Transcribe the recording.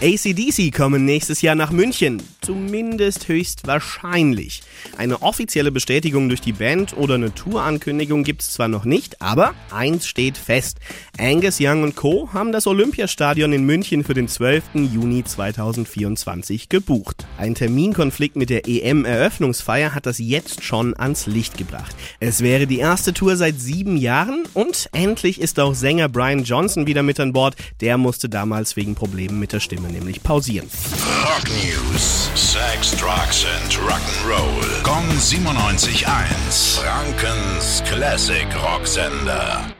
ACDC kommen nächstes Jahr nach München. Zumindest höchstwahrscheinlich. Eine offizielle Bestätigung durch die Band oder eine Tourankündigung gibt's zwar noch nicht, aber eins steht fest. Angus Young und Co. haben das Olympiastadion in München für den 12. Juni 2024 gebucht. Ein Terminkonflikt mit der EM-Eröffnungsfeier hat das jetzt schon ans Licht gebracht. Es wäre die erste Tour seit sieben Jahren und endlich ist auch Sänger Brian Johnson wieder mit an Bord. Der musste damals wegen Problemen mit der Stimme nämlich pausieren. Rock News. Sex, Drugs and Rock'n'Roll. Kong 97.1. Frankens Classic Rocksender.